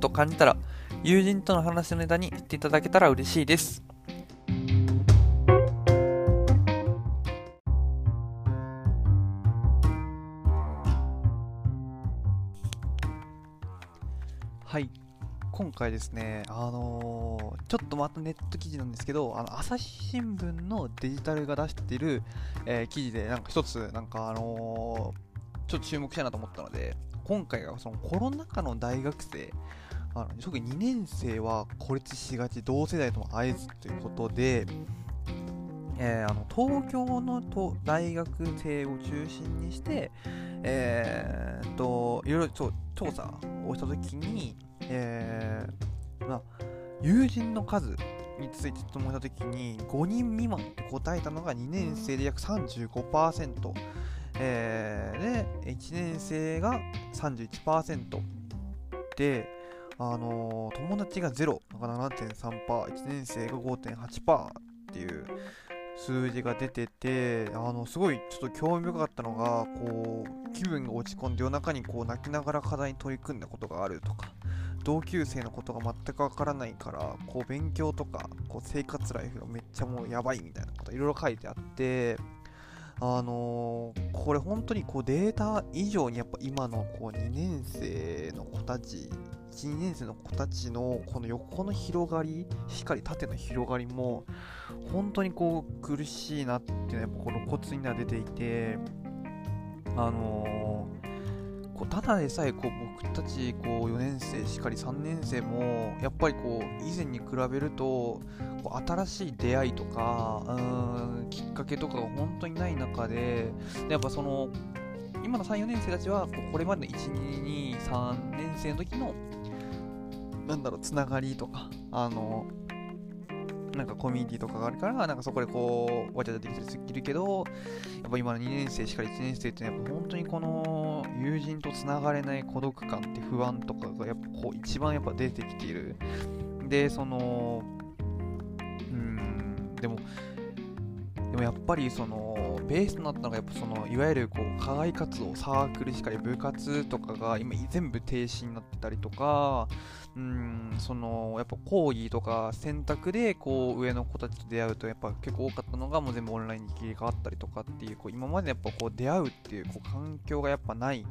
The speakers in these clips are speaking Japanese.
と感じたら友人との話のネタにしていただけたら嬉しいです。はい。今回ですね、あのーちょっとまたネット記事なんですけど、あの朝日新聞のデジタルが出している、えー記事で、なんか一つ、なんかあのーちょっと注目したいなと思ったので、今回がそのコロナ禍の大学生、あの特に2年生は孤立しがち同世代との合図ということで、えーあの東京のと大学生を中心にして、えーといろいろ調調査をしたときに、えーまあ、友人の数について質問したときに5人未満って答えたのが2年生で約35%、えーで1年生が31%で、あのー友達が0が7.3%、1年生が5.8%っていう数字が出てて、あの、すごいちょっと興味深かったのが、こう、気分が落ち込んで夜中にこう泣きながら課題に取り組んだことがあるとか、同級生のことが全くわからないから、こう勉強とか、こう生活ライフがめっちゃもうやばいみたいなこといろいろ書いてあって、あのーこれ本当にこうデータ以上にやっぱ今のこう2年生の子たち1、2年生の子たちのこの横の広がり、しっかり縦の広がりも本当にこう苦しいなっていうのはやっぱこの骨には出ていて、あのーこうただでさえこう僕たちこう4年生しかり3年生もやっぱりこう以前に比べるとこう新しい出会いとかうーんきっかけとかが本当にない中でやっぱその今の3、4年生たちはこうこれまでの1、2、2、3年生の時のなんだろうつながりとかあのなんかコミュニティとかがあるから、なんかそこでこう、わちゃわちゃできたりするけど、やっぱ今の2年生しか1年生ってやっぱ本当にこの友人とつながれない孤独感って不安とかがやっぱこう一番やっぱ出てきている。で、その、うん、でも、でもやっぱりそのベースとなったのがやっぱそのいわゆるこう課外活動サークルしかり部活とかが今全部停止になってたりとかうんそのやっぱ講義とか選択でこう上の子たちと出会うとやっぱ結構多かったのがもう全部オンラインに切り替わったりとかっていうこう今までやっぱこう出会うっていうこう環境がやっぱないっ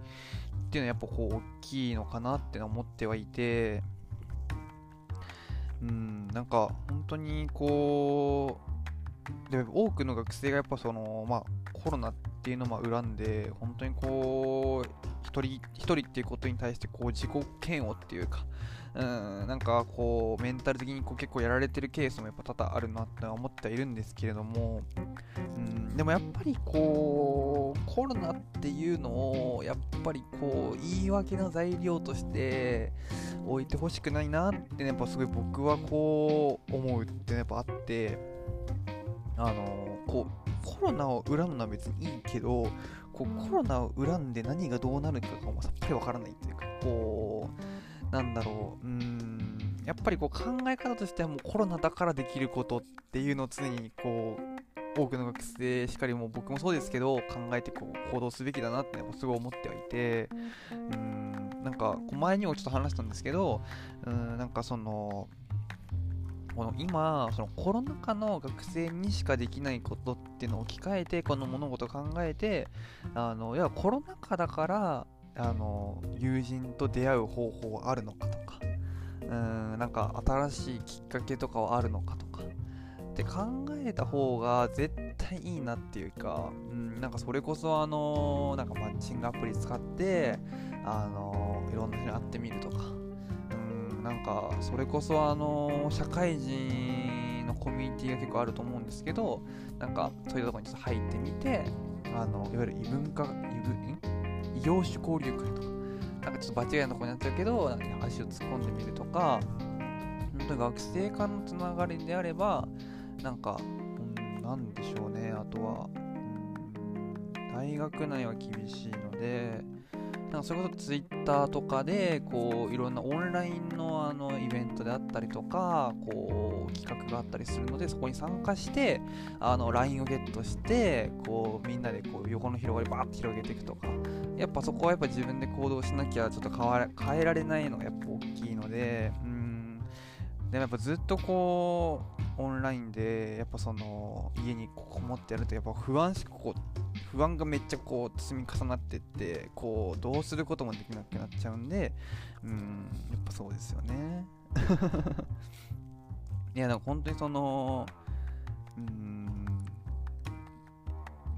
ていうのはやっぱこう大きいのかなって思ってはいてうんなんか本当にこうで多くの学生がやっぱそのまあコロナっていうのをまあ恨んで本当にこう一人一人っていうことに対してこう自己嫌悪っていうかうんなんかこうメンタル的にこう結構やられてるケースもやっぱ多々あるなって思ってはいるんですけれどもうんでもやっぱりこうコロナっていうのをやっぱりこう言い訳の材料として置いてほしくないなってねやっぱすごい僕はこう思うってやっぱあってあのこうコロナを恨むのは別にいいけどこうコロナを恨んで何がどうなるかがもうさっぱりわからないっていうかこうなんだろううーんやっぱりこう考え方としてはもうコロナだからできることっていうのを常にこう多くの学生しかりも僕もそうですけど考えてこう行動すべきだなってすごい思ってはいてうんなんか前にもちょっと話したんですけどうんなんかそのこの今そのコロナ禍の学生にしかできないことっていうのを置き換えてこの物事を考えてあのいやコロナ禍だからあの友人と出会う方法はあるのかとかうんなんか新しいきっかけとかはあるのかとかって考えた方が絶対いいなっていうか、うん、なんかそれこそあのなんかマッチングアプリ使ってあのいろんな人に会ってみるとかなんかそれこそあの社会人のコミュニティが結構あると思うんですけどなんかそういうところにちょっと入ってみてあのいわゆる異文化異文ん？異業種交流会とか。なんかちょっと場違いのところになっちゃうけどなんか足を突っ込んでみるとか。本当に学生間のつながりであれば、なんか、うん、なんでしょうね、あとは、大学内は厳しいので、なんかそれこそツイッターとかで、こう、いろんなオンラインのあのイベントであったりとか、こう、企画があったりするので、そこに参加して、あの、LINE をゲットして、こう、みんなでこう、横の広がりバーッと広げていくとか、やっぱそこはやっぱ自分で行動しなきゃちょっと変わ変えられないのがやっぱ大きいので、うん、でもやっぱずっとこう、オンラインで、やっぱその、家にこもってやると、やっぱ不安し、こ、不安がめっちゃこう積み重なってってこうどうすることもできなくなっちゃうんでうんやっぱそうですよね。いやでも本当にそのうん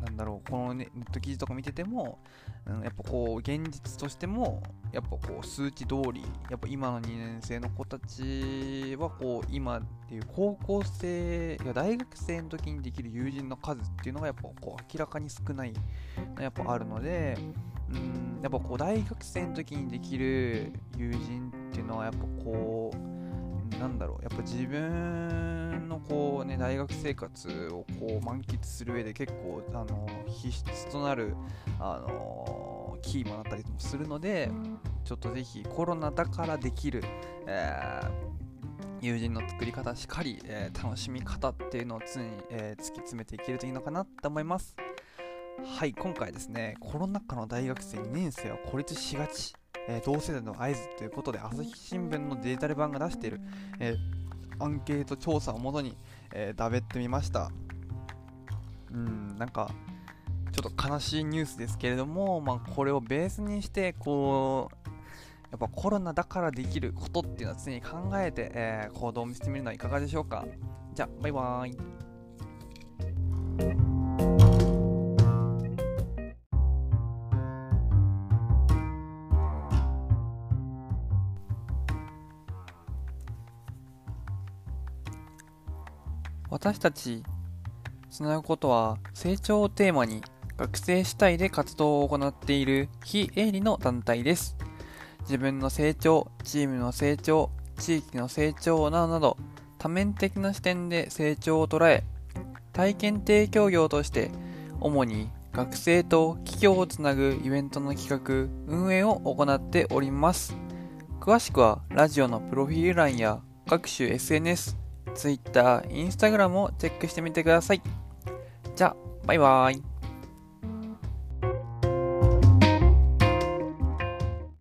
なんだろうこのネット記事とか見てても、やっぱこう現実としてもやっぱこう数値通りやっぱ今の2年生の子たちはこう今っていう高校生や大学生の時にできる友人の数っていうのがやっぱこう明らかに少ないやっぱあるのでうんやっぱこう大学生の時にできる友人っていうのはやっぱこうなんだろう。やっぱ自分のこうね大学生活をこう満喫する上で結構あの必須となるあのキーマンだったりもするのでちょっとぜひコロナだからできる、えー、友人の作り方しかり、えー、楽しみ方っていうのを常に、えー、突き詰めていけるといいのかなと思います。はい今回ですねコロナ禍の大学生2年生は孤立しがちえー、同世代の合図ということで朝日新聞のデジタル版が出している、えー、アンケート調査をもとに、えー、だべってみました。うんなんかちょっと悲しいニュースですけれども、まあ、これをベースにしてこうやっぱコロナだからできることっていうのは常に考えて、えー、行動をしてみるのはいかがでしょうか。じゃあバイバーイ。私たちつなぐことは成長をテーマに学生主体で活動を行っている非営利の団体です。自分の成長、チームの成長、地域の成長などなど多面的な視点で成長を捉え体験提供業として主に学生と企業をつなぐイベントの企画、運営を行っております。詳しくはラジオのプロフィール欄や各種 SNS、Twitter、Instagram をチェックしてみてください。じゃあ、バイバーイ。